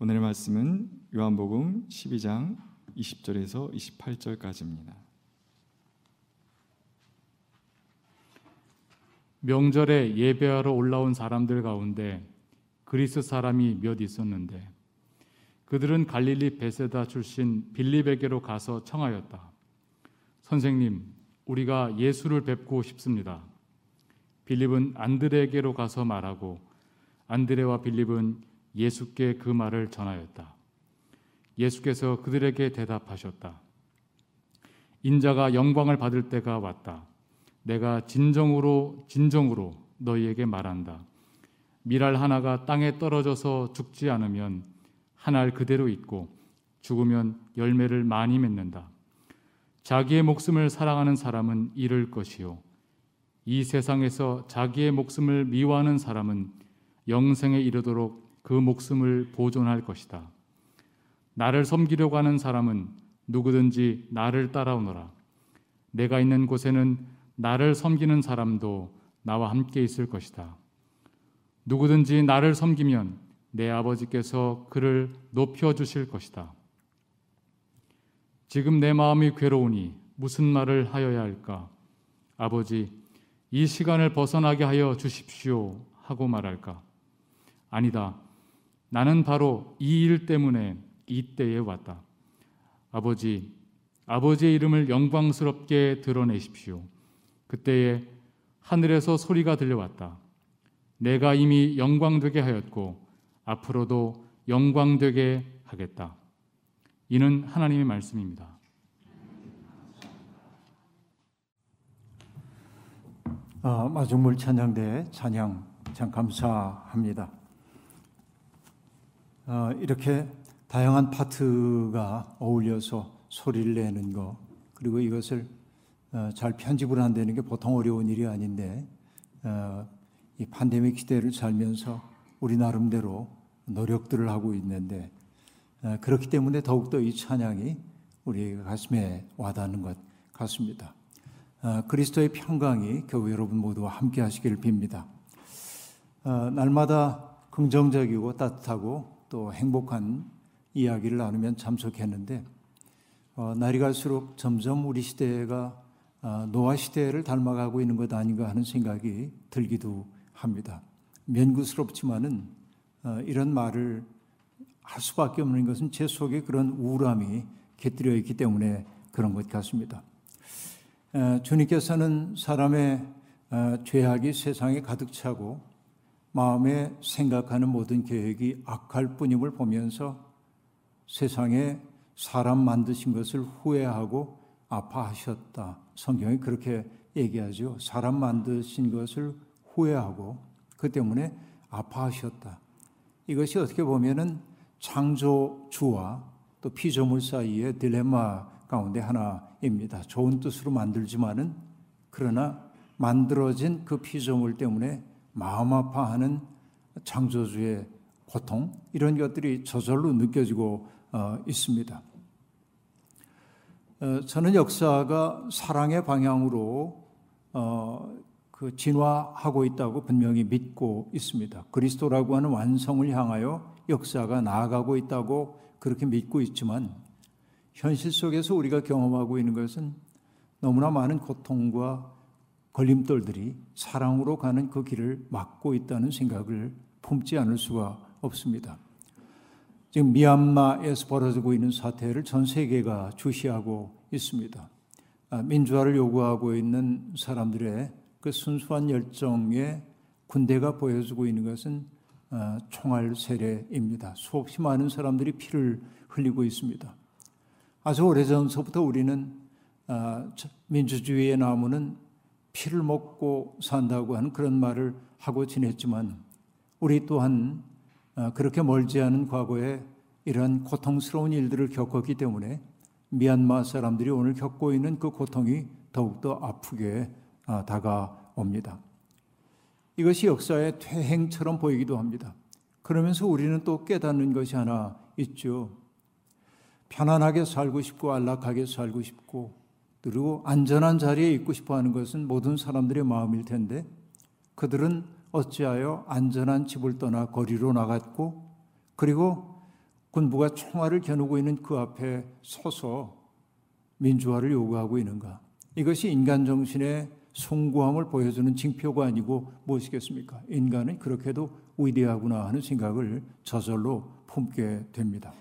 오늘의 말씀은 요한복음 12장 20절에서 28절까지입니다. 명절에 예배하러 올라온 사람들 가운데 그리스 사람이 몇 있었는데 그들은 갈릴리 베세다 출신 빌립에게로 가서 청하였다. 선생님, 우리가 예수를 뵙고 싶습니다. 빌립은 안드레에게로 가서 말하고 안드레와 빌립은 예수께 그 말을 전하였다. 예수께서 그들에게 대답하셨다. 인자가 영광을 받을 때가 왔다. 내가 진정으로 진정으로 너희에게 말한다. 미랄 하나가 땅에 떨어져서 죽지 않으면 한 알 그대로 있고 죽으면 열매를 많이 맺는다. 자기의 목숨을 사랑하는 사람은 잃을 것이요 이 세상에서 자기의 목숨을 미워하는 사람은 영생에 이르도록 그 목숨을 보존할 것이다. 나를 섬기려고 하는 사람은 누구든지 나를 따라오너라. 내가 있는 곳에는 나를 섬기는 사람도 나와 함께 있을 것이다. 누구든지 나를 섬기면 내 아버지께서 그를 높여 주실 것이다. 지금 내 마음이 괴로우니 무슨 말을 하여야 할까? 아버지, 이 시간을 벗어나게 하여 주십시오. 하고 말할까? 아니다. 나는 바로 이 일 때문에 이때에 왔다. 아버지, 아버지의 이름을 영광스럽게 드러내십시오. 그때에 하늘에서 소리가 들려왔다. 내가 이미 영광되게 하였고 앞으로도 영광되게 하겠다. 이는 하나님의 말씀입니다. 아, 마중물 찬양대 찬양 참 감사합니다. 아, 이렇게 다양한 파트가 어울려서 소리를 내는 거 그리고 이것을 어, 잘 편집을 한다는 게 보통 어려운 일이 아닌데 어, 이 팬데믹 시대를 살면서 우리 나름대로 노력들을 하고 있는데 어, 그렇기 때문에 더욱더 이 찬양이 우리 가슴에 와닿는 것 같습니다. 그리스도의 평강이 교회 여러분 모두와 함께 하시기를 빕니다. 날마다 긍정적이고 따뜻하고 또 행복한 이야기를 나누면 참 좋겠는데 날이 갈수록 점점 우리 시대가 아, 노아 시대를 닮아가고 있는 것 아닌가 하는 생각이 들기도 합니다. 면구스럽지만은 어, 이런 말을 할 수밖에 없는 것은 제 속에 그런 우울함이 깃들여 있기 때문에 그런 것 같습니다. 어, 주님께서는 사람의 어, 죄악이 세상에 가득 차고 마음에 생각하는 모든 계획이 악할 뿐임을 보면서 세상에 사람 만드신 것을 후회하고 아파하셨다. 성경이 그렇게 얘기하죠. 사람 만드신 것을 후회하고 그 때문에 아파하셨다. 이것이 어떻게 보면은 창조주와 또 피조물 사이의 딜레마 가운데 하나입니다. 좋은 뜻으로 만들지만은 그러나 만들어진 그 피조물 때문에 마음 아파하는 창조주의 고통 이런 것들이 저절로 느껴지고 어, 있습니다. 어, 저는 역사가 사랑의 방향으로 어, 그 진화하고 있다고 분명히 믿고 있습니다. 그리스도라고 하는 완성을 향하여 역사가 나아가고 있다고 그렇게 믿고 있지만 현실 속에서 우리가 경험하고 있는 것은 너무나 많은 고통과 걸림돌들이 사랑으로 가는 그 길을 막고 있다는 생각을 품지 않을 수가 없습니다. 지금 미얀마에서 벌어지고 있는 사태를 전 세계가 주시하고 있습니다. 아, 민주화를 요구하고 있는 사람들의 그 순수한 열정에 군대가 보여주고 있는 것은 아, 총알 세례입니다. 수없이 많은 사람들이 피를 흘리고 있습니다. 아주 오래전서부터 우리는 아, 민주주의의 나무는 피를 먹고 산다고 하는 그런 말을 하고 지냈지만 우리 또한 아, 그렇게 멀지 않은 과거에 이러한 고통스러운 일들을 겪었기 때문에 미얀마 사람들이 오늘 겪고 있는 그 고통이 더욱더 아프게 아, 다가옵니다. 이것이 역사의 퇴행처럼 보이기도 합니다. 그러면서 우리는 또 깨닫는 것이 하나 있죠. 편안하게 살고 싶고 안락하게 살고 싶고 그리고 안전한 자리에 있고 싶어 하는 것은 모든 사람들의 마음일 텐데 그들은 어찌하여 안전한 집을 떠나 거리로 나갔고 그리고 군부가 총알을 겨누고 있는 그 앞에 서서 민주화를 요구하고 있는가? 이것이 인간 정신의 숭고함을 보여주는 징표가 아니고 무엇이겠습니까? 인간은 그렇게도 위대하구나 하는 생각을 저절로 품게 됩니다.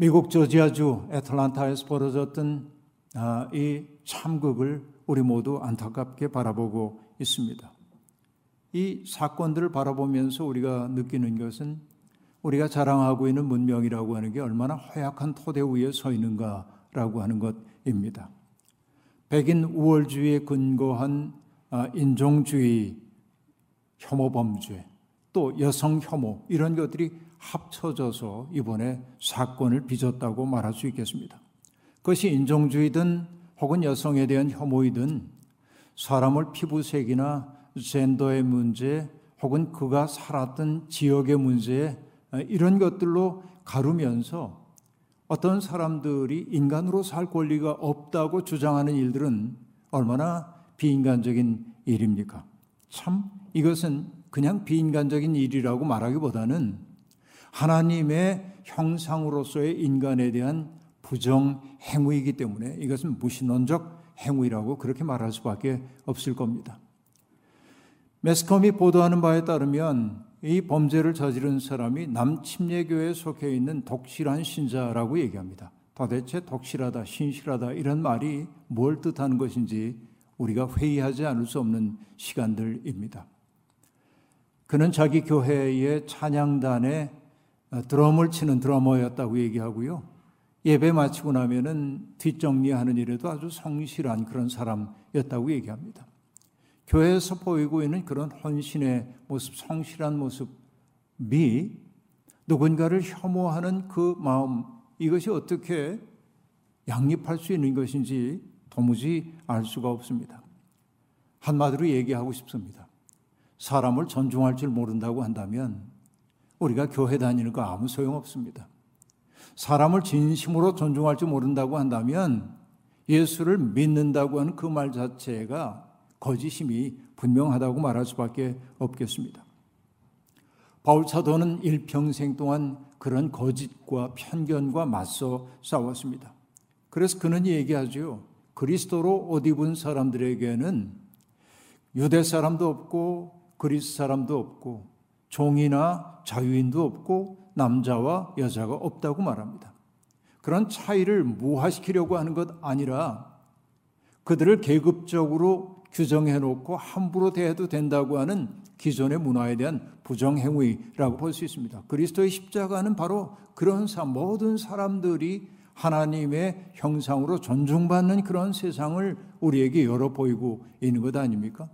미국 조지아주 애틀란타에서 벌어졌던 아, 이 참극을 우리 모두 안타깝게 바라보고 있습니다. 이 사건들을 바라보면서 우리가 느끼는 것은 우리가 자랑하고 있는 문명이라고 하는 게 얼마나 허약한 토대 위에 서 있는가라고 하는 것입니다. 백인 우월주의에 근거한 아, 인종주의, 혐오 범죄, 또 여성 혐오 이런 것들이 합쳐져서 이번에 사건을 빚었다고 말할 수 있겠습니다. 그것이 인종주의든 혹은 여성에 대한 혐오이든 사람을 피부색이나 젠더의 문제 혹은 그가 살았던 지역의 문제 이런 것들로 가르면서 어떤 사람들이 인간으로 살 권리가 없다고 주장하는 일들은 얼마나 비인간적인 일입니까? 참 이것은 그냥 비인간적인 일이라고 말하기보다는 하나님의 형상으로서의 인간에 대한 부정 행위이기 때문에 이것은 무신론적 행위라고 그렇게 말할 수밖에 없을 겁니다. 매스컴이 보도하는 바에 따르면 이 범죄를 저지른 사람이 남침례교에 속해 있는 독실한 신자라고 얘기합니다. 도대체 독실하다, 신실하다 이런 말이 뭘 뜻하는 것인지 우리가 회의하지 않을 수 없는 시간들입니다. 그는 자기 교회의 찬양단에 드럼을 치는 드러머였다고 얘기하고요. 예배 마치고 나면은 뒷정리하는 일에도 아주 성실한 그런 사람이었다고 얘기합니다. 교회에서 보이고 있는 그런 헌신의 모습, 성실한 모습이 누군가를 혐오하는 그 마음, 이것이 어떻게 양립할 수 있는 것인지 도무지 알 수가 없습니다. 한마디로 얘기하고 싶습니다. 사람을 존중할 줄 모른다고 한다면 우리가 교회 다니는 거 아무 소용 없습니다. 사람을 진심으로 존중할 줄 모른다고 한다면 예수를 믿는다고 하는 그 말 자체가 거짓임이 분명하다고 말할 수밖에 없겠습니다. 바울 사도는 일평생 동안 그런 거짓과 편견과 맞서 싸웠습니다. 그래서 그는 얘기하죠. 그리스도로 옷 입은 사람들에게는 유대 사람도 없고 그리스 사람도 없고 종이나 자유인도 없고 남자와 여자가 없다고 말합니다. 그런 차이를 무화시키려고 하는 것 아니라 그들을 계급적으로 규정해 놓고 함부로 대해도 된다고 하는 기존의 문화에 대한 부정행위라고 볼 수 있습니다. 그리스도의 십자가는 바로 그런 사, 모든 사람들이 하나님의 형상으로 존중받는 그런 세상을 우리에게 열어 보이고 있는 것 아닙니까?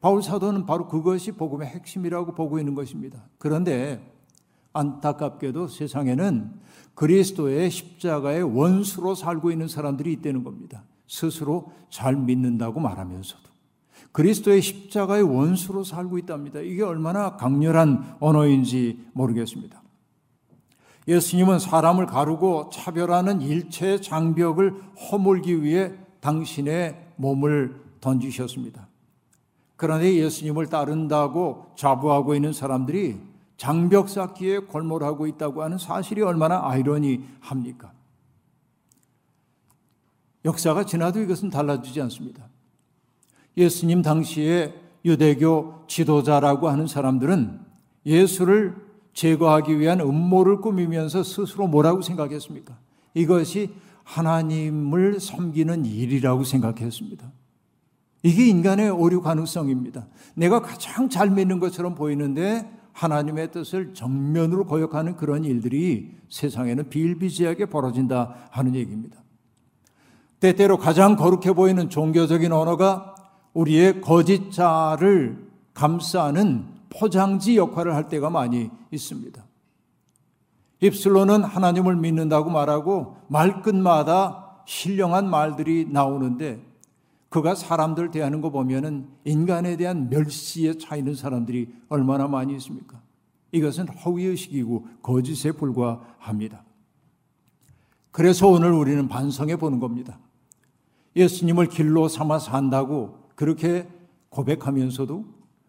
바울 사도는 바로 그것이 복음의 핵심이라고 보고 있는 것입니다. 그런데 안타깝게도 세상에는 그리스도의 십자가의 원수로 살고 있는 사람들이 있다는 겁니다. 스스로 잘 믿는다고 말하면서도 그리스도의 십자가의 원수로 살고 있답니다. 이게 얼마나 강렬한 언어인지 모르겠습니다. 예수님은 사람을 가르고 차별하는 일체의 장벽을 허물기 위해 당신의 몸을 던지셨습니다. 그런데 예수님을 따른다고 자부하고 있는 사람들이 장벽 쌓기에 골몰하고 있다고 하는 사실이 얼마나 아이러니합니까? 역사가 지나도 이것은 달라지지 않습니다. 예수님 당시에 유대교 지도자라고 하는 사람들은 예수를 제거하기 위한 음모를 꾸미면서 스스로 뭐라고 생각했습니까? 이것이 하나님을 섬기는 일이라고 생각했습니다. 이게 인간의 오류 가능성입니다. 내가 가장 잘 믿는 것처럼 보이는데 하나님의 뜻을 정면으로 거역하는 그런 일들이 세상에는 비일비재하게 벌어진다 하는 얘기입니다. 때때로 가장 거룩해 보이는 종교적인 언어가 우리의 거짓 자를 감싸는 포장지 역할을 할 때가 많이 있습니다. 입술로는 하나님을 믿는다고 말하고 말끝마다 신령한 말들이 나오는데 그가 사람들 대하는 거 보면은 인간에 대한 멸시에 차이는 사람들이 얼마나 많이 있습니까? 이것은 허위의식이고 거짓에 불과합니다. 그래서 오늘 우리는 반성해 보는 겁니다. 예수님을 길로 삼아 산다고 그렇게 고백하면서도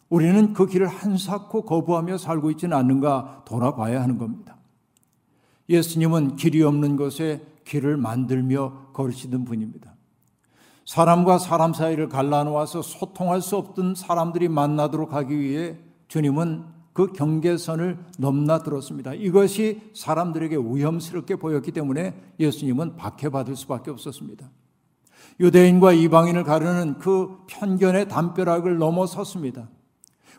우리는 그 길을 한사코 거부하며 살고 있지는 않는가 돌아봐야 하는 겁니다. 예수님은 길이 없는 곳에 길을 만들며 걸으시던 분입니다. 사람과 사람 사이를 갈라놓아서 소통할 수 없던 사람들이 만나도록 하기 위해 주님은 그 경계선을 넘나들었습니다. 이것이 사람들에게 위험스럽게 보였기 때문에 예수님은 박해받을 수밖에 없었습니다. 유대인과 이방인을 가르는 그 편견의 담벼락을 넘어섰습니다.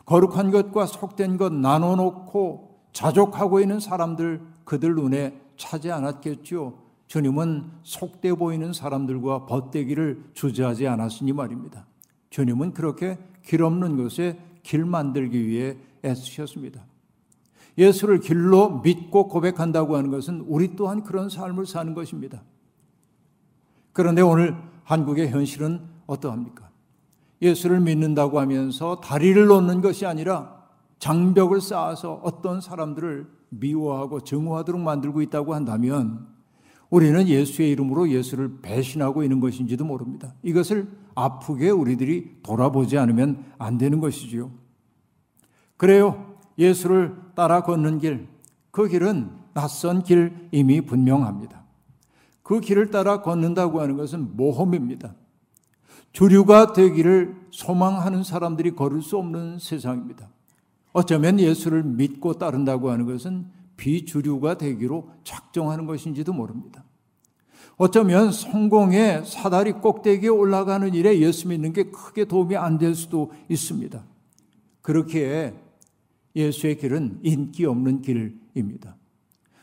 거룩한 것과 속된 것 나눠놓고 자족하고 있는 사람들 그들 눈에 차지 않았겠죠. 주님은 속돼 보이는 사람들과 벗대기를 주저하지 않았으니 말입니다. 주님은 그렇게 길 없는 곳에 길 만들기 위해 애쓰셨습니다. 예수를 길로 믿고 고백한다고 하는 것은 우리 또한 그런 삶을 사는 것입니다. 그런데 오늘 한국의 현실은 어떠합니까? 예수를 믿는다고 하면서 다리를 놓는 것이 아니라 장벽을 쌓아서 어떤 사람들을 미워하고 증오하도록 만들고 있다고 한다면 우리는 예수의 이름으로 예수를 배신하고 있는 것인지도 모릅니다. 이것을 아프게 우리들이 돌아보지 않으면 안 되는 것이지요. 그래요. 예수를 따라 걷는 길, 그 길은 낯선 길임이 분명합니다. 그 길을 따라 걷는다고 하는 것은 모험입니다. 주류가 되기를 소망하는 사람들이 걸을 수 없는 세상입니다. 어쩌면 예수를 믿고 따른다고 하는 것은 비주류가 되기로 작정하는 것인지도 모릅니다. 어쩌면 성공의 사다리 꼭대기에 올라가는 일에 예수 믿는 게 크게 도움이 안 될 수도 있습니다. 그렇게 예수의 길은 인기 없는 길입니다.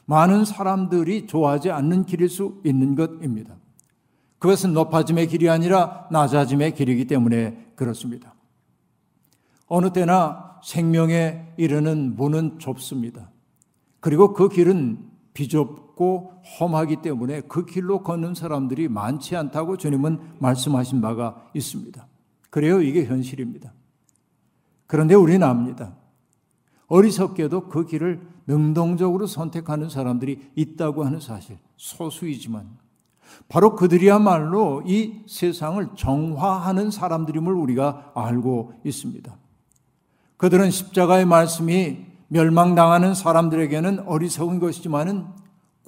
많은 사람들이 좋아하지 않는 길일 수 있는 것입니다. 그것은 높아짐의 길이 아니라 낮아짐의 길이기 때문에 그렇습니다. 어느 때나 생명에 이르는 문은 좁습니다. 그리고 그 길은 비좁 고 험하기 때문에 그 길로 걷는 사람들이 많지 않다고 주님은 말씀하신 바가 있습니다. 그래요, 이게 현실입니다. 그런데 우리는 압니다. 어리석게도 그 길을 능동적으로 선택하는 사람들이 있다고 하는 사실, 소수이지만 바로 그들이야말로 이 세상을 정화하는 사람들임을 우리가 알고 있습니다. 그들은 십자가의 말씀이 멸망당하는 사람들에게는 어리석은 것이지만은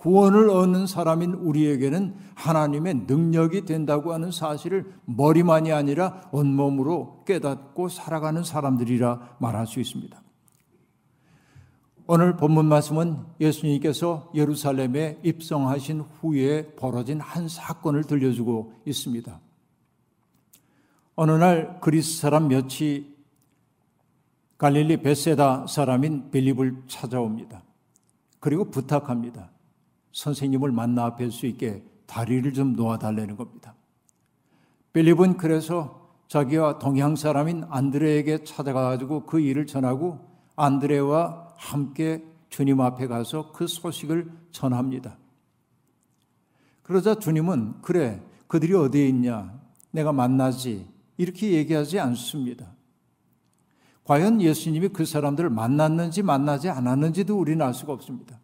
구원을 얻는 사람인 우리에게는 하나님의 능력이 된다고 하는 사실을 머리만이 아니라 온몸으로 깨닫고 살아가는 사람들이라 말할 수 있습니다. 오늘 본문 말씀은 예수님께서 예루살렘에 입성하신 후에 벌어진 한 사건을 들려주고 있습니다. 어느 날 그리스 사람 몇이 갈릴리 베세다 사람인 빌립을 찾아옵니다. 그리고 부탁합니다. 선생님을 만나 뵐 수 있게 다리를 좀 놓아달라는 겁니다. 빌립은 그래서 자기와 동양 사람인 안드레에게 찾아가가지고 그 일을 전하고 안드레와 함께 주님 앞에 가서 그 소식을 전합니다. 그러자 주님은 그래 그들이 어디에 있냐 내가 만나지 이렇게 얘기하지 않습니다. 과연 예수님이 그 사람들을 만났는지 만나지 않았는지도 우리는 알 수가 없습니다.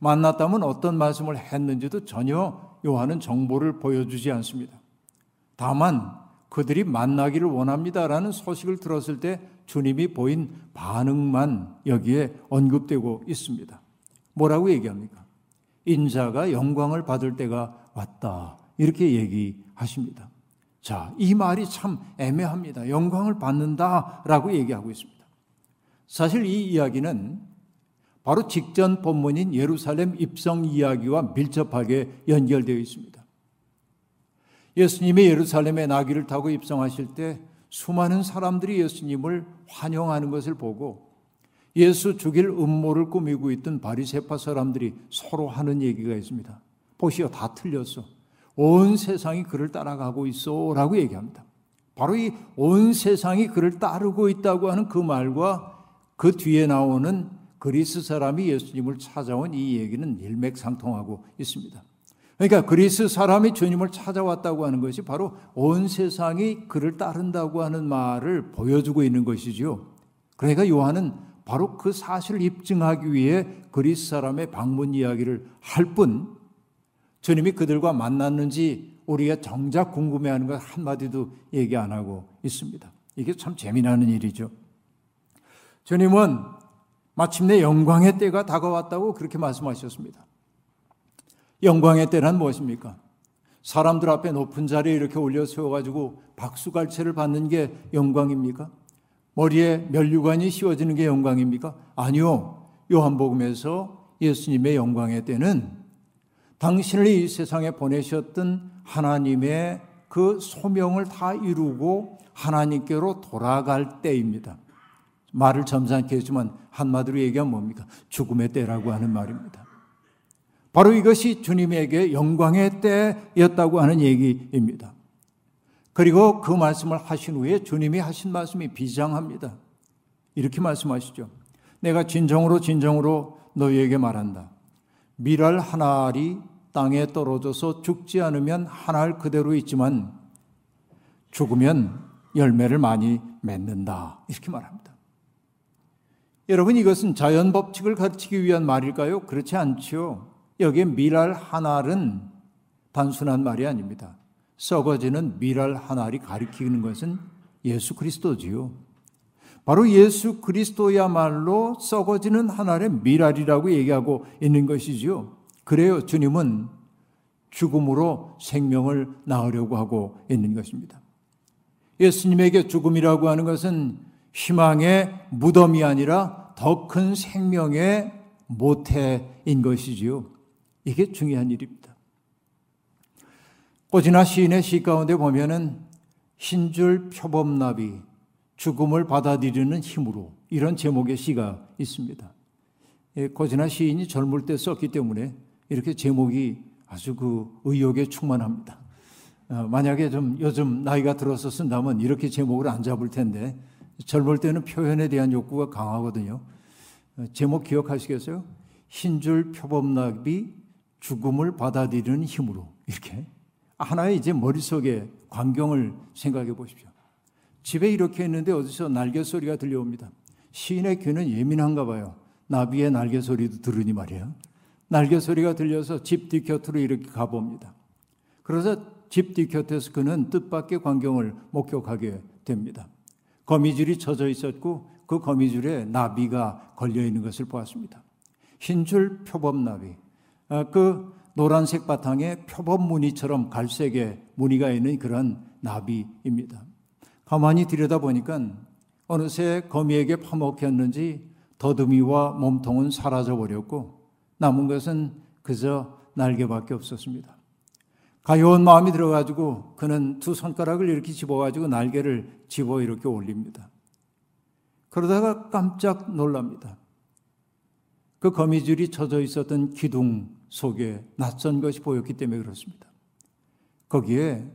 만났다면 어떤 말씀을 했는지도 전혀 요한은 정보를 보여주지 않습니다. 다만 그들이 만나기를 원합니다라는 소식을 들었을 때 주님이 보인 반응만 여기에 언급되고 있습니다. 뭐라고 얘기합니까? 인자가 영광을 받을 때가 왔다. 이렇게 얘기하십니다. 자, 이 말이 참 애매합니다. 영광을 받는다라고 얘기하고 있습니다. 사실 이 이야기는 바로 직전 본문인 예루살렘 입성 이야기와 밀접하게 연결되어 있습니다. 예수님이 예루살렘에 나귀를 타고 입성하실 때 수많은 사람들이 예수님을 환영하는 것을 보고 예수 죽일 음모를 꾸미고 있던 바리새파 사람들이 서로 하는 얘기가 있습니다. 보시오, 다 틀렸어. 온 세상이 그를 따라가고 있어 라고 얘기합니다. 바로 이 온 세상이 그를 따르고 있다고 하는 그 말과 그 뒤에 나오는 그리스 사람이 예수님을 찾아온 이 얘기는 일맥상통하고 있습니다. 그러니까 그리스 사람이 주님을 찾아왔다고 하는 것이 바로 온 세상이 그를 따른다고 하는 말을 보여주고 있는 것이지요. 그러니까 요한은 바로 그 사실을 입증하기 위해 그리스 사람의 방문 이야기를 할 뿐, 주님이 그들과 만났는지 우리가 정작 궁금해하는 것 한마디도 얘기 안 하고 있습니다. 이게 참 재미나는 일이죠. 주님은 마침내 영광의 때가 다가왔다고 그렇게 말씀하셨습니다. 영광의 때란 무엇입니까? 사람들 앞에 높은 자리에 이렇게 올려 세워가지고 박수갈채를 받는 게 영광입니까? 머리에 면류관이 씌워지는 게 영광입니까? 아니요. 요한복음에서 예수님의 영광의 때는 당신을 이 세상에 보내셨던 하나님의 그 소명을 다 이루고 하나님께로 돌아갈 때입니다. 말을 점잖게 했지만 한마디로 얘기하면 뭡니까? 죽음의 때라고 하는 말입니다. 바로 이것이 주님에게 영광의 때였다고 하는 얘기입니다. 그리고 그 말씀을 하신 후에 주님이 하신 말씀이 비장합니다. 이렇게 말씀하시죠. 내가 진정으로 진정으로 너희에게 말한다. 밀알 한 알이 땅에 떨어져서 죽지 않으면 한 알 그대로 있지만 죽으면 열매를 많이 맺는다. 이렇게 말합니다. 여러분 이것은 자연 법칙을 가르치기 위한 말일까요? 그렇지 않지요. 여기에 한 알은 단순한 말이 아닙니다. 썩어지는 한 알이 가리키는 것은 예수 그리스도지요. 바로 예수 그리스도야말로 썩어지는 한 알의 밀알이라고 얘기하고 있는 것이지요. 그래요. 주님은 죽음으로 생명을 낳으려고 하고 있는 것입니다. 예수님에게 죽음이라고 하는 것은 희망의 무덤이 아니라 더 큰 생명의 모태인 것이지요. 이게 중요한 일입니다. 꼬지나 시인의 시 가운데 보면은 흰줄 표범나비 죽음을 받아들이는 힘으로 이런 제목의 시가 있습니다. 고진아 시인이 젊을 때 썼기 때문에 이렇게 제목이 아주 그 의욕에 충만합니다. 어, 만약에 좀 요즘 나이가 들어서 쓴다면 이렇게 제목을 안 잡을 텐데 젊을 때는 표현에 대한 욕구가 강하거든요. 어, 제목 기억하시겠어요? 흰줄 표범나비 죽음을 받아들이는 힘으로 이렇게 하나의 이제 머릿속에 광경을 생각해 보십시오. 집에 이렇게 있는데 어디서 날개 소리가 들려옵니다. 시인의 귀는 예민한가 봐요. 나비의 날개 소리도 들으니 말이에요. 날개 소리가 들려서 집 뒤곁으로 이렇게 가봅니다. 그래서 집 뒤곁에서 그는 뜻밖의 광경을 목격하게 됩니다. 거미줄이 쳐져 있었고 그 거미줄에 나비가 걸려 있는 것을 보았습니다. 흰 줄 표범나비. 아, 그 노란색 바탕에 표범 무늬처럼 갈색의 무늬가 있는 그런 나비입니다. 가만히 들여다보니까 어느새 거미에게 파먹혔는지 더듬이와 몸통은 사라져 버렸고 남은 것은 그저 날개밖에 없었습니다. 가여운 마음이 들어가지고 그는 두 손가락을 이렇게 집어가지고 날개를 집어 이렇게 올립니다. 그러다가 깜짝 놀랍니다. 그 거미줄이 쳐져 있었던 기둥 속에 낯선 것이 보였기 때문에 그렇습니다. 거기에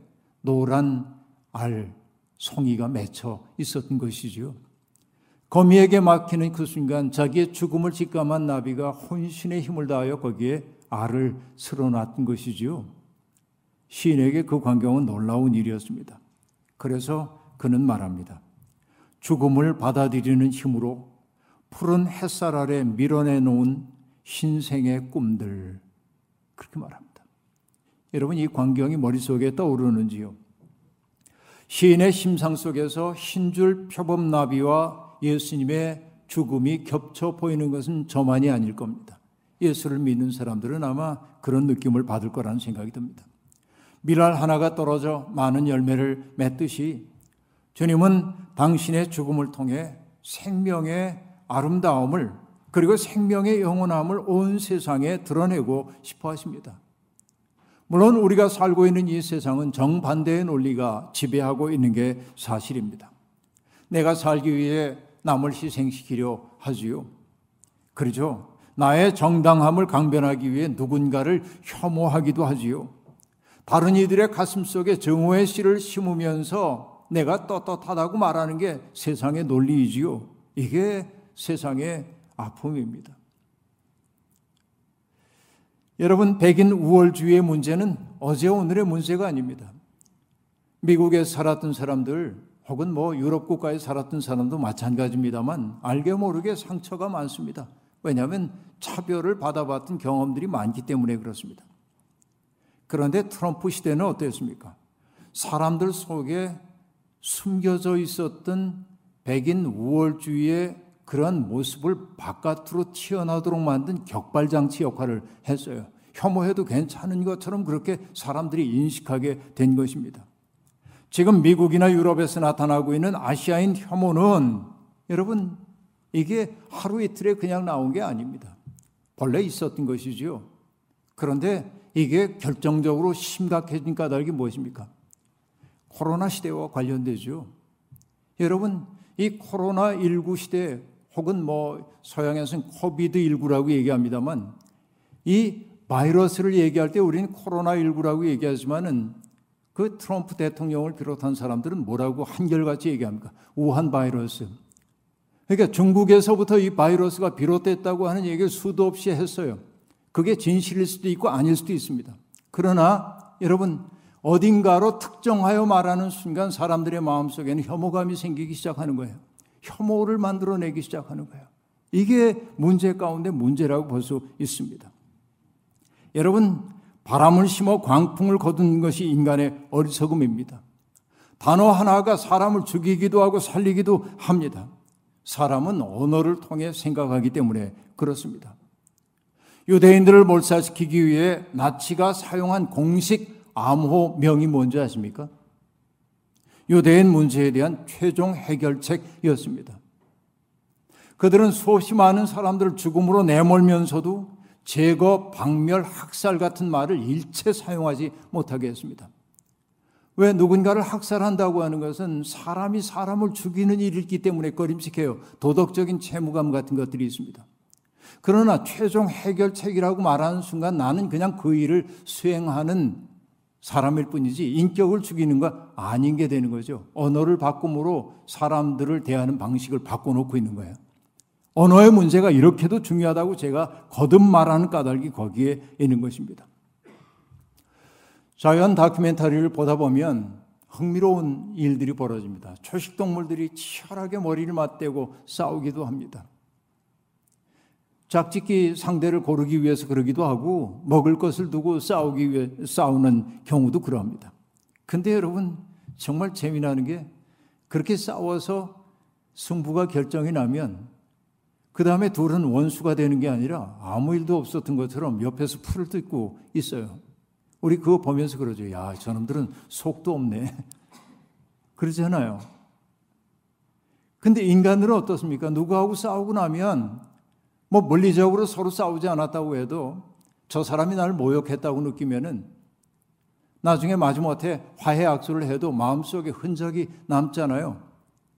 노란 알, 송이가 맺혀 있었던 것이지요. 거미에게 막히는 그 순간 자기의 죽음을 직감한 나비가 혼신의 힘을 다하여 거기에 알을 쓸어놨던 것이지요. 시인에게 그 광경은 놀라운 일이었습니다. 그래서 그는 말합니다. 죽음을 받아들이는 힘으로 푸른 햇살 아래 밀어내 놓은 신생의 꿈들. 그렇게 말합니다. 여러분, 이 광경이 머릿속에 떠오르는지요? 시인의 심상 속에서 흰줄 표범나비와 예수님의 죽음이 겹쳐 보이는 것은 저만이 아닐 겁니다. 예수를 믿는 사람들은 아마 그런 느낌을 받을 거라는 생각이 듭니다. 밀알 하나가 떨어져 많은 열매를 맺듯이 주님은 당신의 죽음을 통해 생명의 아름다움을 그리고 생명의 영원함을 온 세상에 드러내고 싶어 하십니다. 물론 우리가 살고 있는 이 세상은 정반대의 논리가 지배하고 있는 게 사실입니다. 내가 살기 위해 남을 희생시키려 하지요. 그러죠. 나의 정당함을 강변하기 위해 누군가를 혐오하기도 하지요. 다른 이들의 가슴 속에 정오의 씨를 심으면서 내가 떳떳하다고 말하는 게 세상의 논리이지요. 이게 세상의 아픔입니다. 여러분, 백인 우월주의의 문제는 어제 오늘의 문제가 아닙니다. 미국에 살았던 사람들 혹은 뭐 유럽 국가에 살았던 사람도 마찬가지입니다만 알게 모르게 상처가 많습니다. 왜냐하면 차별을 받아봤던 경험들이 많기 때문에 그렇습니다. 그런데 트럼프 시대는 어땠습니까? 사람들 속에 숨겨져 있었던 백인 우월주의의 그런 모습을 바깥으로 튀어나오도록 만든 격발장치 역할을 했어요. 혐오해도 괜찮은 것처럼 그렇게 사람들이 인식하게 된 것입니다. 지금 미국이나 유럽에서 나타나고 있는 아시아인 혐오는 여러분 이게 하루 이틀에 그냥 나온 게 아닙니다. 본래 있었던 것이지요. 그런데 이게 결정적으로 심각해진 까닭이 무엇입니까? 코로나 시대와 관련되죠. 여러분, 이 코로나19 시대 혹은 뭐 서양에서는 코비드19라고 얘기합니다만 이 바이러스를 얘기할 때 우리는 코로나19라고 얘기하지만은 그 트럼프 대통령을 비롯한 사람들은 뭐라고 한결같이 얘기합니까? 우한 바이러스. 그러니까 중국에서부터 이 바이러스가 비롯됐다고 하는 얘기를 수도 없이 했어요. 그게 진실일 수도 있고 아닐 수도 있습니다. 그러나 여러분 어딘가로 특정하여 말하는 순간 사람들의 마음속에는 혐오감이 생기기 시작하는 거예요. 혐오를 만들어내기 시작하는 거예요. 이게 문제 가운데 문제라고 볼 수 있습니다. 여러분, 바람을 심어 광풍을 거둔 것이 인간의 어리석음입니다. 단어 하나가 사람을 죽이기도 하고 살리기도 합니다. 사람은 언어를 통해 생각하기 때문에 그렇습니다. 유대인들을 몰살시키기 위해 나치가 사용한 공식 암호명이 뭔지 아십니까? 유대인 문제에 대한 최종 해결책이었습니다. 그들은 수없이 많은 사람들을 죽음으로 내몰면서도 제거, 박멸, 학살 같은 말을 일체 사용하지 못하게 했습니다. 왜 누군가를 학살한다고 하는 것은 사람이 사람을 죽이는 일이기 때문에 꺼림칙해요. 도덕적인 채무감 같은 것들이 있습니다. 그러나 최종 해결책이라고 말하는 순간 나는 그냥 그 일을 수행하는 사람일 뿐이지 인격을 죽이는 거 아닌 게 되는 거죠. 언어를 바꿈으로 사람들을 대하는 방식을 바꿔놓고 있는 거예요. 언어의 문제가 이렇게도 중요하다고 제가 거듭 말하는 까닭이 거기에 있는 것입니다. 자연 다큐멘터리를 보다 보면 흥미로운 일들이 벌어집니다. 초식동물들이 치열하게 머리를 맞대고 싸우기도 합니다. 짝짓기 상대를 고르기 위해서 그러기도 하고 먹을 것을 두고 싸우기 위해 싸우는 경우도 그러합니다. 근데 여러분 정말 재미나는 게 그렇게 싸워서 승부가 결정이 나면 그 다음에 둘은 원수가 되는 게 아니라 아무 일도 없었던 것처럼 옆에서 풀을 뜯고 있어요. 우리 그거 보면서 그러죠. 야, 저놈들은 속도 없네. 그러잖아요. 근데 인간들은 어떻습니까? 누구하고 싸우고 나면 뭐 물리적으로 서로 싸우지 않았다고 해도 저 사람이 나를 모욕했다고 느끼면은 나중에 마지못해 화해 악수를 해도 마음속에 흔적이 남잖아요.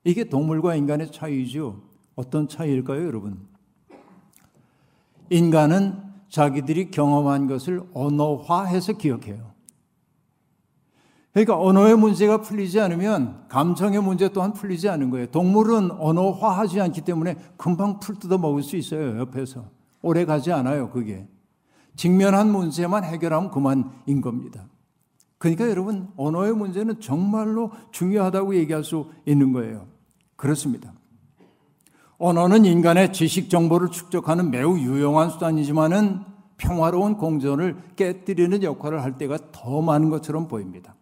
이게 동물과 인간의 차이죠. 어떤 차이일까요, 여러분? 인간은 자기들이 경험한 것을 언어화해서 기억해요. 그러니까 언어의 문제가 풀리지 않으면 감정의 문제 또한 풀리지 않은 거예요. 동물은 언어화하지 않기 때문에 금방 풀 뜯어 먹을 수 있어요. 옆에서 오래 가지 않아요. 그게 직면한 문제만 해결하면 그만인 겁니다. 그러니까 여러분 언어의 문제는 정말로 중요하다고 얘기할 수 있는 거예요. 그렇습니다. 언어는 인간의 지식 정보를 축적하는 매우 유용한 수단이지만은 평화로운 공존을 깨뜨리는 역할을 할 때가 더 많은 것처럼 보입니다.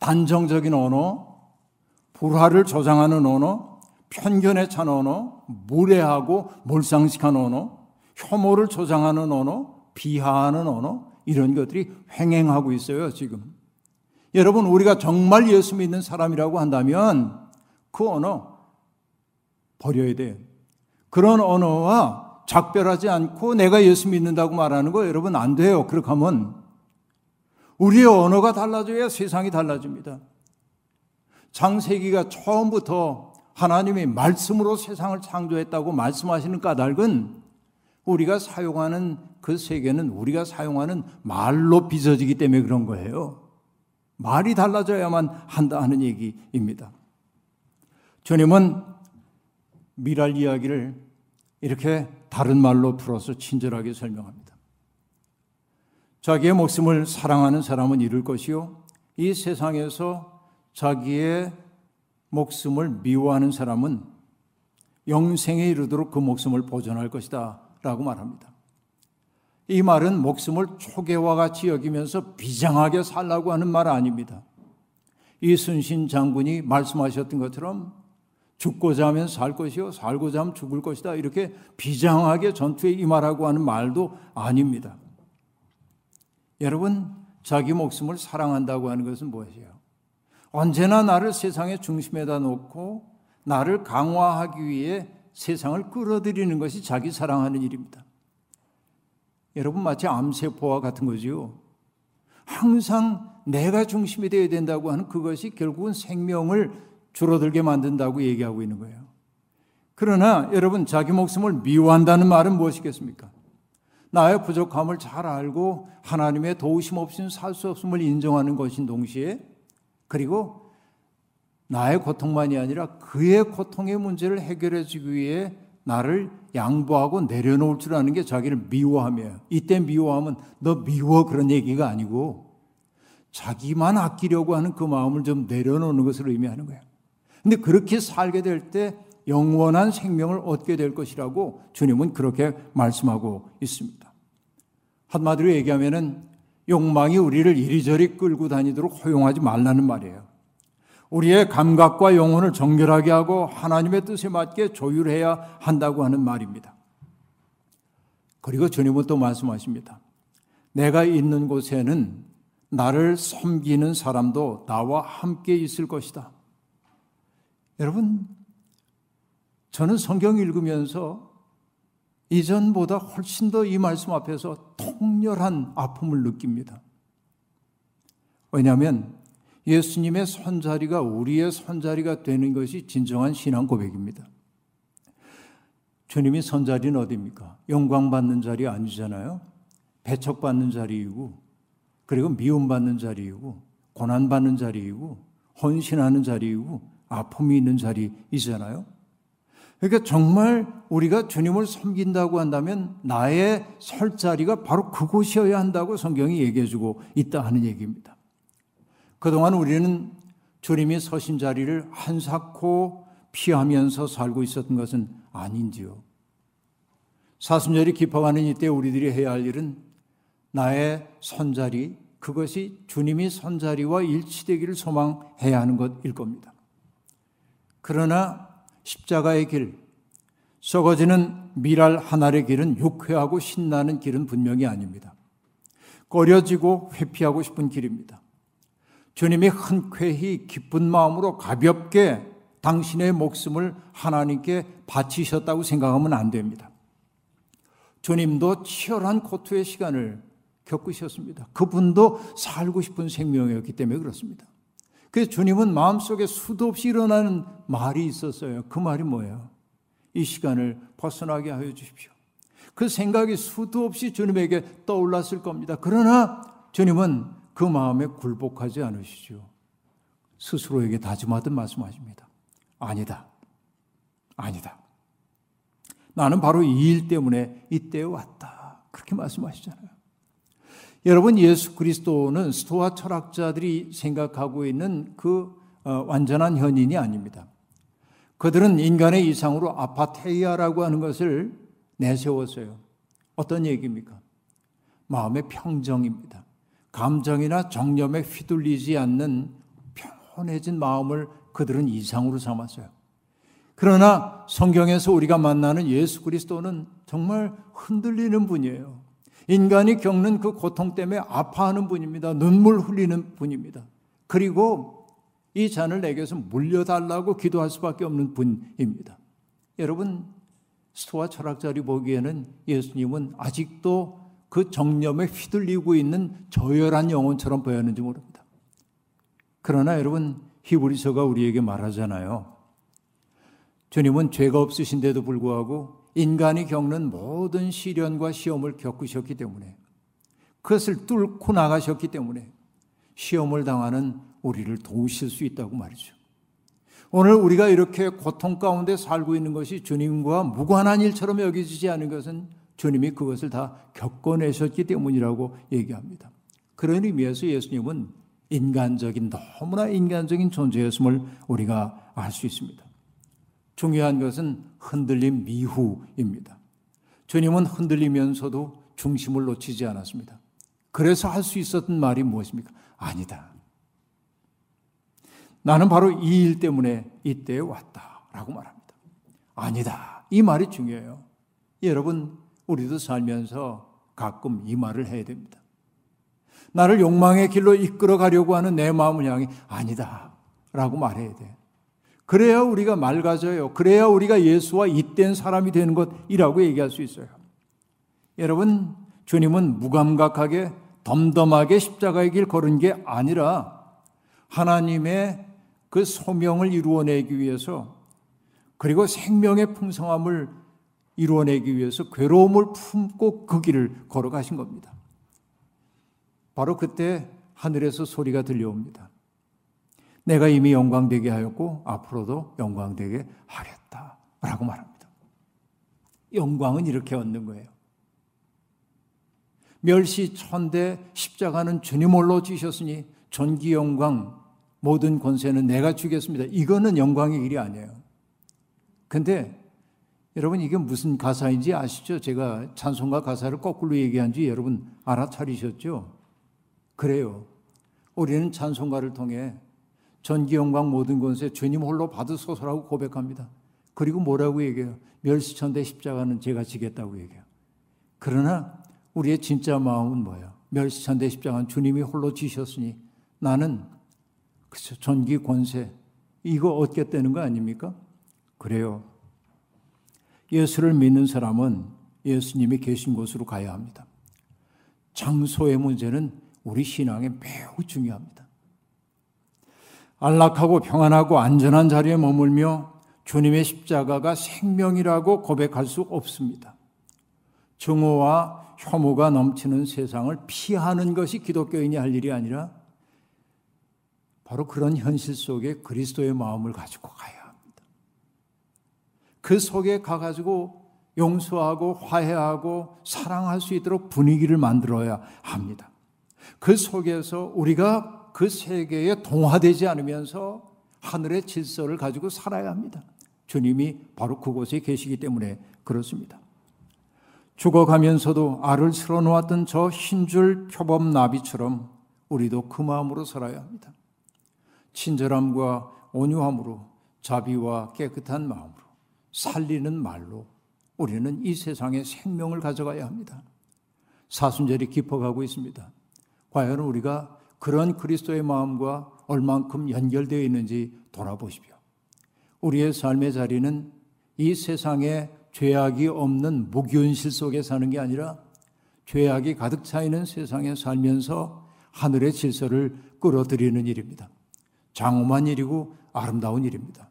단정적인 언어, 불화를 조장하는 언어, 편견에 찬 언어, 무례하고 몰상식한 언어, 혐오를 조장하는 언어, 비하하는 언어, 이런 것들이 횡행하고 있어요, 지금. 여러분, 우리가 정말 예수 믿는 사람이라고 한다면 그 언어 버려야 돼요. 그런 언어와 작별하지 않고 내가 예수 믿는다고 말하는 거 여러분 안 돼요. 그렇게 하면 우리의 언어가 달라져야 세상이 달라집니다. 장세기가 처음부터 하나님이 말씀으로 세상을 창조했다고 말씀하시는 까닭은 우리가 사용하는 그 세계는 우리가 사용하는 말로 빚어지기 때문에 그런 거예요. 말이 달라져야만 한다 하는 얘기입니다. 주님은 미랄 이야기를 이렇게 다른 말로 풀어서 친절하게 설명합니다. 자기의 목숨을 사랑하는 사람은 이룰 것이요. 이 세상에서 자기의 목숨을 미워하는 사람은 영생에 이르도록 그 목숨을 보존할 것이다. 라고 말합니다. 이 말은 목숨을 초계와 같이 여기면서 비장하게 살라고 하는 말 아닙니다. 이순신 장군이 말씀하셨던 것처럼 죽고자 하면 살 것이요 살고자 하면 죽을 것이다 이렇게 비장하게 전투에 임하라고 하는 말도 아닙니다. 여러분 자기 목숨을 사랑한다고 하는 것은 무엇이에요? 언제나 나를 세상의 중심에다 놓고 나를 강화하기 위해 세상을 끌어들이는 것이 자기 사랑하는 일입니다. 여러분 마치 암세포와 같은 거지요. 항상 내가 중심이 되어야 된다고 하는 그것이 결국은 생명을 줄어들게 만든다고 얘기하고 있는 거예요. 그러나 여러분 자기 목숨을 미워한다는 말은 무엇이겠습니까? 나의 부족함을 잘 알고 하나님의 도우심 없이는 살 수 없음을 인정하는 것인 동시에 그리고 나의 고통만이 아니라 그의 고통의 문제를 해결해 주기 위해 나를 양보하고 내려놓을 줄 아는 게 자기를 미워함이에요. 이때 미워하면 너 미워 그런 얘기가 아니고 자기만 아끼려고 하는 그 마음을 좀 내려놓는 것을 의미하는 거예요. 근데 그렇게 살게 될 때 영원한 생명을 얻게 될 것이라고 주님은 그렇게 말씀하고 있습니다. 한마디로 얘기하면은 욕망이 우리를 이리저리 끌고 다니도록 허용하지 말라는 말이에요. 우리의 감각과 영혼을 정결하게 하고 하나님의 뜻에 맞게 조율해야 한다고 하는 말입니다. 그리고 주님은 또 말씀하십니다. 내가 있는 곳에는 나를 섬기는 사람도 나와 함께 있을 것이다. 여러분, 저는 성경 읽으면서 이전보다 훨씬 더 이 말씀 앞에서 통렬한 아픔을 느낍니다. 왜냐하면 예수님의 손자리가 우리의 손자리가 되는 것이 진정한 신앙 고백입니다. 주님이 손자리는 어디입니까? 영광받는 자리 아니잖아요. 배척받는 자리이고, 그리고 미움받는 자리이고, 고난받는 자리이고, 헌신하는 자리이고, 아픔이 있는 자리이잖아요. 그러니까 정말 우리가 주님을 섬긴다고 한다면 나의 설 자리가 바로 그곳이어야 한다고 성경이 얘기해 주고 있다 하는 얘기입니다. 그동안 우리는 주님이 서신 자리를 한사코 피하면서 살고 있었던 것은 아닌지요. 사순절이 깊어가는 이때 우리들이 해야 할 일은 나의 선자리, 그것이 주님이 선자리와 일치되기를 소망해야 하는 것일 겁니다. 그러나 십자가의 길, 썩어지는 미랄 하나의 길은 유쾌하고 신나는 길은 분명히 아닙니다. 꺼려지고 회피하고 싶은 길입니다. 주님이 흔쾌히 기쁜 마음으로 가볍게 당신의 목숨을 하나님께 바치셨다고 생각하면 안 됩니다. 주님도 치열한 고투의 시간을 겪으셨습니다. 그분도 살고 싶은 생명이었기 때문에 그렇습니다. 그래서 주님은 마음속에 수도 없이 일어나는 말이 있었어요. 그 말이 뭐예요? 이 시간을 벗어나게 하여 주십시오. 그 생각이 수도 없이 주님에게 떠올랐을 겁니다. 그러나 주님은 그 마음에 굴복하지 않으시죠. 스스로에게 다짐하듯 말씀하십니다. 아니다. 아니다. 나는 바로 이 일 때문에 이때에 왔다. 그렇게 말씀하시잖아요. 여러분 예수 그리스도는 스토아 철학자들이 생각하고 있는 그 어, 완전한 현인이 아닙니다. 그들은 인간의 이상으로 아파테이아라고 하는 것을 내세웠어요. 어떤 얘기입니까? 마음의 평정입니다. 감정이나 정념에 휘둘리지 않는 편해진 마음을 그들은 이상으로 삼았어요. 그러나 성경에서 우리가 만나는 예수 그리스도는 정말 흔들리는 분이에요. 인간이 겪는 그 고통 때문에 아파하는 분입니다. 눈물 흘리는 분입니다. 그리고 이 잔을 내게서 물려달라고 기도할 수밖에 없는 분입니다. 여러분, 스토아 철학자리 보기에는 예수님은 아직도 그 정념에 휘둘리고 있는 저열한 영혼처럼 보였는지 모릅니다. 그러나 여러분, 히브리서가 우리에게 말하잖아요. 주님은 죄가 없으신데도 불구하고 인간이 겪는 모든 시련과 시험을 겪으셨기 때문에 그것을 뚫고 나가셨기 때문에 시험을 당하는 우리를 도우실 수 있다고 말이죠. 오늘 우리가 이렇게 고통 가운데 살고 있는 것이 주님과 무관한 일처럼 여겨지지 않은 것은 주님이 그것을 다 겪어내셨기 때문이라고 얘기합니다. 그런 의미에서 예수님은 인간적인 너무나 인간적인 존재였음을 우리가 알 수 있습니다. 중요한 것은 흔들림 미후입니다. 주님은 흔들리면서도 중심을 놓치지 않았습니다. 그래서 할 수 있었던 말이 무엇입니까? 아니다. 나는 바로 이 일 때문에 이때에 왔다. 라고 말합니다. 아니다. 이 말이 중요해요. 여러분, 우리도 살면서 가끔 이 말을 해야 됩니다. 나를 욕망의 길로 이끌어 가려고 하는 내 마음을 향해 아니다. 라고 말해야 돼. 그래야 우리가 맑아져요. 그래야 우리가 예수와 잇된 사람이 되는 것이라고 얘기할 수 있어요. 여러분, 주님은 무감각하게 덤덤하게 십자가의 길 걸은 게 아니라 하나님의 그 소명을 이루어내기 위해서 그리고 생명의 풍성함을 이루어내기 위해서 괴로움을 품고 그 길을 걸어가신 겁니다. 바로 그때 하늘에서 소리가 들려옵니다. 내가 이미 영광되게 하였고 앞으로도 영광되게 하겠다. 라고 말합니다. 영광은 이렇게 얻는 거예요. 멸시 천대 십자가는 주님 홀로 지셨으니 전기 영광 모든 권세는 내가 주겠습니다. 이거는 영광의 길이 아니에요. 근데 여러분 이게 무슨 가사인지 아시죠? 제가 찬송가 가사를 거꾸로 얘기한지 여러분 알아차리셨죠? 그래요. 우리는 찬송가를 통해 전기 영광 모든 권세 주님 홀로 받으소서라고 고백합니다. 그리고 뭐라고 얘기해요? 멸시천대 십자가는 제가 지겠다고 얘기해요. 그러나 우리의 진짜 마음은 뭐예요? 멸시천대 십자가는 주님이 홀로 지셨으니 나는 그쵸 전기 권세 이거 얻겠다는 거 아닙니까? 그래요. 예수를 믿는 사람은 예수님이 계신 곳으로 가야 합니다. 장소의 문제는 우리 신앙에 매우 중요합니다. 안락하고 평안하고 안전한 자리에 머물며 주님의 십자가가 생명이라고 고백할 수 없습니다. 증오와 혐오가 넘치는 세상을 피하는 것이 기독교인이 할 일이 아니라 바로 그런 현실 속에 그리스도의 마음을 가지고 가야 합니다. 그 속에 가가지고 용서하고 화해하고 사랑할 수 있도록 분위기를 만들어야 합니다. 그 속에서 우리가 그 세계에 동화되지 않으면서 하늘의 질서를 가지고 살아야 합니다. 주님이 바로 그곳에 계시기 때문에 그렇습니다. 죽어가면서도 알을 쓸어 놓았던 저 흰줄 표범 나비처럼 우리도 그 마음으로 살아야 합니다. 친절함과 온유함으로 자비와 깨끗한 마음으로 살리는 말로 우리는 이 세상에 생명을 가져가야 합니다. 사순절이 깊어가고 있습니다. 과연 우리가 그런 그리스도의 마음과 얼만큼 연결되어 있는지 돌아보십시오. 우리의 삶의 자리는 이 세상에 죄악이 없는 무균실 속에 사는 게 아니라 죄악이 가득 차 있는 세상에 살면서 하늘의 질서를 끌어들이는 일입니다. 장엄한 일이고 아름다운 일입니다.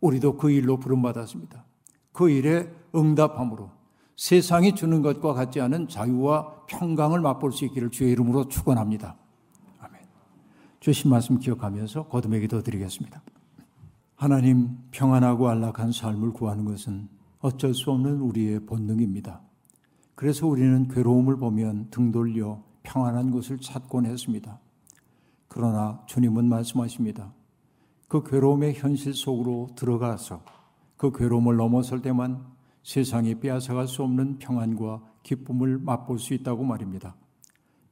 우리도 그 일로 부름받았습니다. 그 일에 응답함으로 세상이 주는 것과 같지 않은 자유와 평강을 맛볼 수 있기를 주의 이름으로 축원합니다. 주신 말씀 기억하면서 거듭의 기도 드리겠습니다. 하나님 평안하고 안락한 삶을 구하는 것은 어쩔 수 없는 우리의 본능입니다. 그래서 우리는 괴로움을 보면 등 돌려 평안한 곳을 찾곤 했습니다. 그러나 주님은 말씀하십니다. 그 괴로움의 현실 속으로 들어가서 그 괴로움을 넘어설 때만 세상이 빼앗아갈 수 없는 평안과 기쁨을 맛볼 수 있다고 말입니다.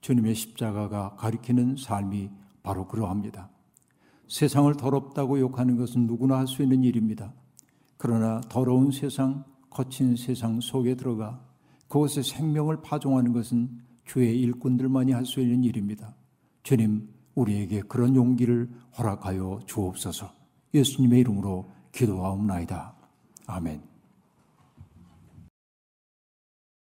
주님의 십자가가 가리키는 삶이 바로 그러합니다. 세상을 더럽다고 욕하는 것은 누구나 할 수 있는 일입니다. 그러나 더러운 세상, 거친 세상 속에 들어가 그곳에 생명을 파종하는 것은 주의 일꾼들만이 할 수 있는 일입니다. 주님, 우리에게 그런 용기를 허락하여 주옵소서. 예수님의 이름으로 기도하옵나이다. 아멘.